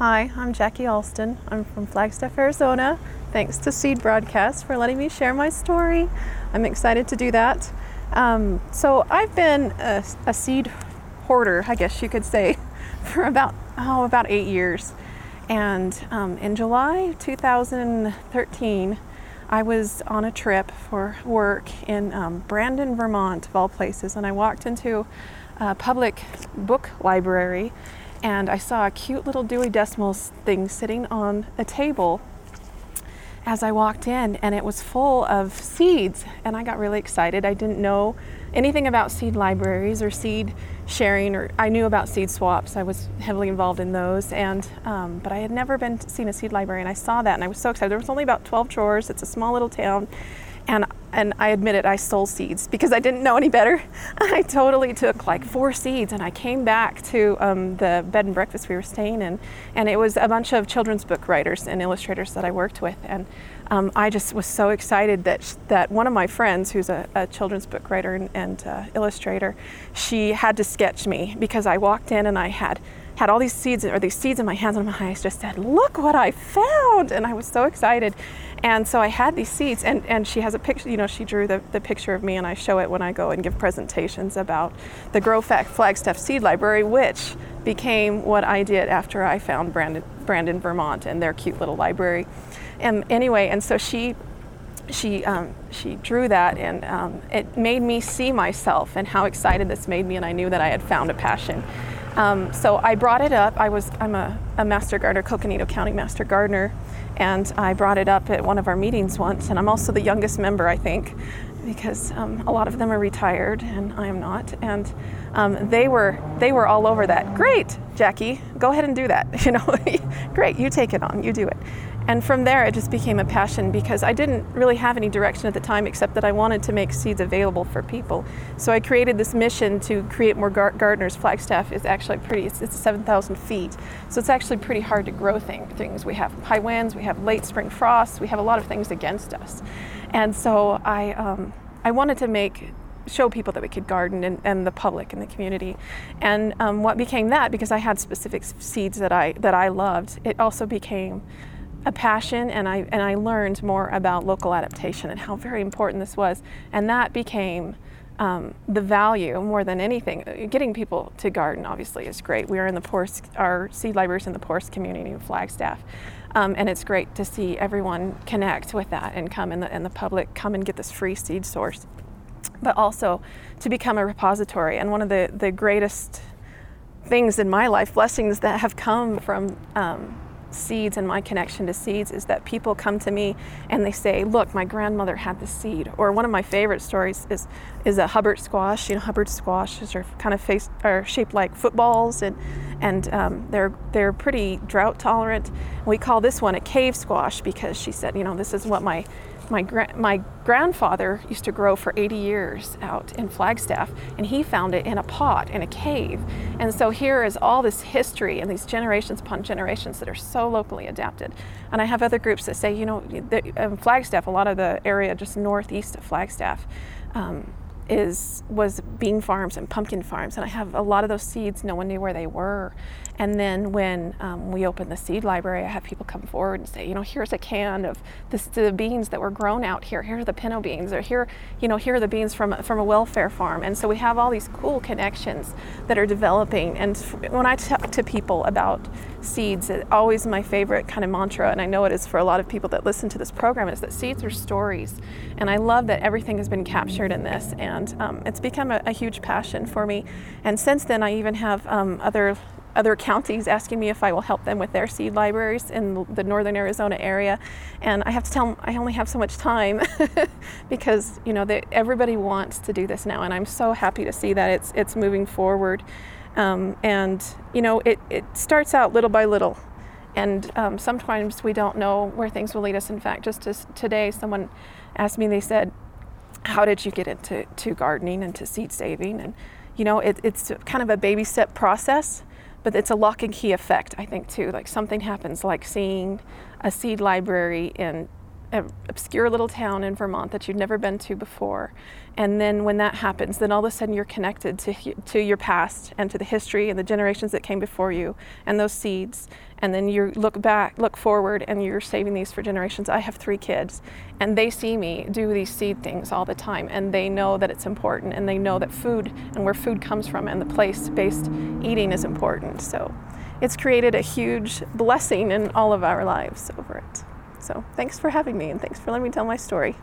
Hi, I'm Jackee Alston. I'm from Flagstaff, Arizona. Thanks to SeedBroadcast for letting me share my story. I'm excited to do that. Um, so, I've been a, a seed hoarder, I guess you could say, for about oh about eight years. And um, in July 2013, I was on a trip for work in um, Brandon, Vermont, of all places, and I walked into a public book library and I saw a cute little Dewey Decimal thing sitting on a table as I walked in, and it was full of seeds, and I got really excited. I didn't know anything about seed libraries or seed sharing, or I knew about seed swaps. I was heavily involved in those, and um, but I had never been seen a seed library, and I saw that, and I was so excited. There was only about 12 drawers. It's a small little town, and and I admit it, I stole seeds because I didn't know any better. I totally took like four seeds, and I came back to um, the bed and breakfast we were staying in, and it was a bunch of children's book writers and illustrators that I worked with, and um, I just was so excited that that one of my friends, who's a, a children's book writer and, and uh, illustrator, she had to sketch me because I walked in and I had had all these seeds or these seeds in my hands and my eyes just said, "Look what I found!" And I was so excited. And so I had these seeds, and, and she has a picture, you know, she drew the, the picture of me, and I show it when I go and give presentations about the Grow Flagstaff Seed Library, which became what I did after I found Brandon, Brandon Vermont, and their cute little library. And anyway, and so she she um, she drew that, and um, it made me see myself and how excited this made me, and I knew that I had found a passion. Um, so I brought it up. I was I'm a, a master gardener, Coconino County master gardener, and I brought it up at one of our meetings once. And I'm also the youngest member, I think, because um, a lot of them are retired and I am not. And um, they were they were all over that. Great, Jackee, go ahead and do that. You know, great, you take it on, you do it. And from there, it just became a passion because I didn't really have any direction at the time except that I wanted to make seeds available for people. So I created this mission to create more gar- gardeners. Flagstaff is actually pretty, it's, it's 7,000 feet. So it's actually pretty hard to grow thing, things. We have high winds, we have late spring frosts, we have a lot of things against us. And so I, um, I wanted to make show people that we could garden and, and the public and the community. And um, what became that, because I had specific seeds that I that I loved, it also became a passion and I and I learned more about local adaptation and how very important this was. And that became um, the value more than anything. Getting people to garden obviously is great. We are in the poorest our seed libraries in the poorest community of Flagstaff. Um, and it's great to see everyone connect with that and come in the, and the public come and get this free seed source but also to become a repository and one of the, the greatest things in my life blessings that have come from um, seeds and my connection to seeds is that people come to me and they say, "Look, my grandmother had this seed." Or one of my favorite stories is is a Hubbard squash. You know, Hubbard squashes are kind of face, are shaped like footballs and and um, they're they're pretty drought tolerant. We call this one a cave squash because she said, you know, this is what my my, gra- my grandfather used to grow for 80 years out in Flagstaff, and he found it in a pot in a cave. And so here is all this history and these generations upon generations that are so locally adapted. And I have other groups that say, you know, um, Flagstaff, a lot of the area just northeast of Flagstaff, um, is was bean farms and pumpkin farms, and I have a lot of those seeds. No one knew where they were, and then when um, we open the seed library, I have people come forward and say, you know, here's a can of this, the beans that were grown out here. Here are the pinto beans, or here, you know, here are the beans from from a welfare farm. And so we have all these cool connections that are developing. And when I talk to people about seeds, it's always my favorite kind of mantra, and I know it is for a lot of people that listen to this program, is that seeds are stories. And I love that everything has been captured in this, and um, it's become a, a, huge passion for me. And since then, I even have um, other other counties asking me if I will help them with their seed libraries in the northern Arizona area. And I have to tell them I only have so much time because you know they, everybody wants to do this now, and I'm so happy to see that it's it's moving forward. Um, and you know it, it starts out little by little, and um, sometimes we don't know where things will lead us. In fact, just today, someone asked me, they said, "How did you get into to gardening and to seed saving?" And you know, it, it's kind of a baby step process but it's a lock and key effect, I think, too. Like something happens, like seeing a seed library in an obscure little town in Vermont that you've never been to before. And then when that happens, then all of a sudden you're connected to, to your past and to the history and the generations that came before you and those seeds. And then you look back, look forward, and you're saving these for generations. I have three kids, and they see me do these seed things all the time, and they know that it's important, and they know that food and where food comes from and the place based eating is important. So it's created a huge blessing in all of our lives over it. So thanks for having me and thanks for letting me tell my story.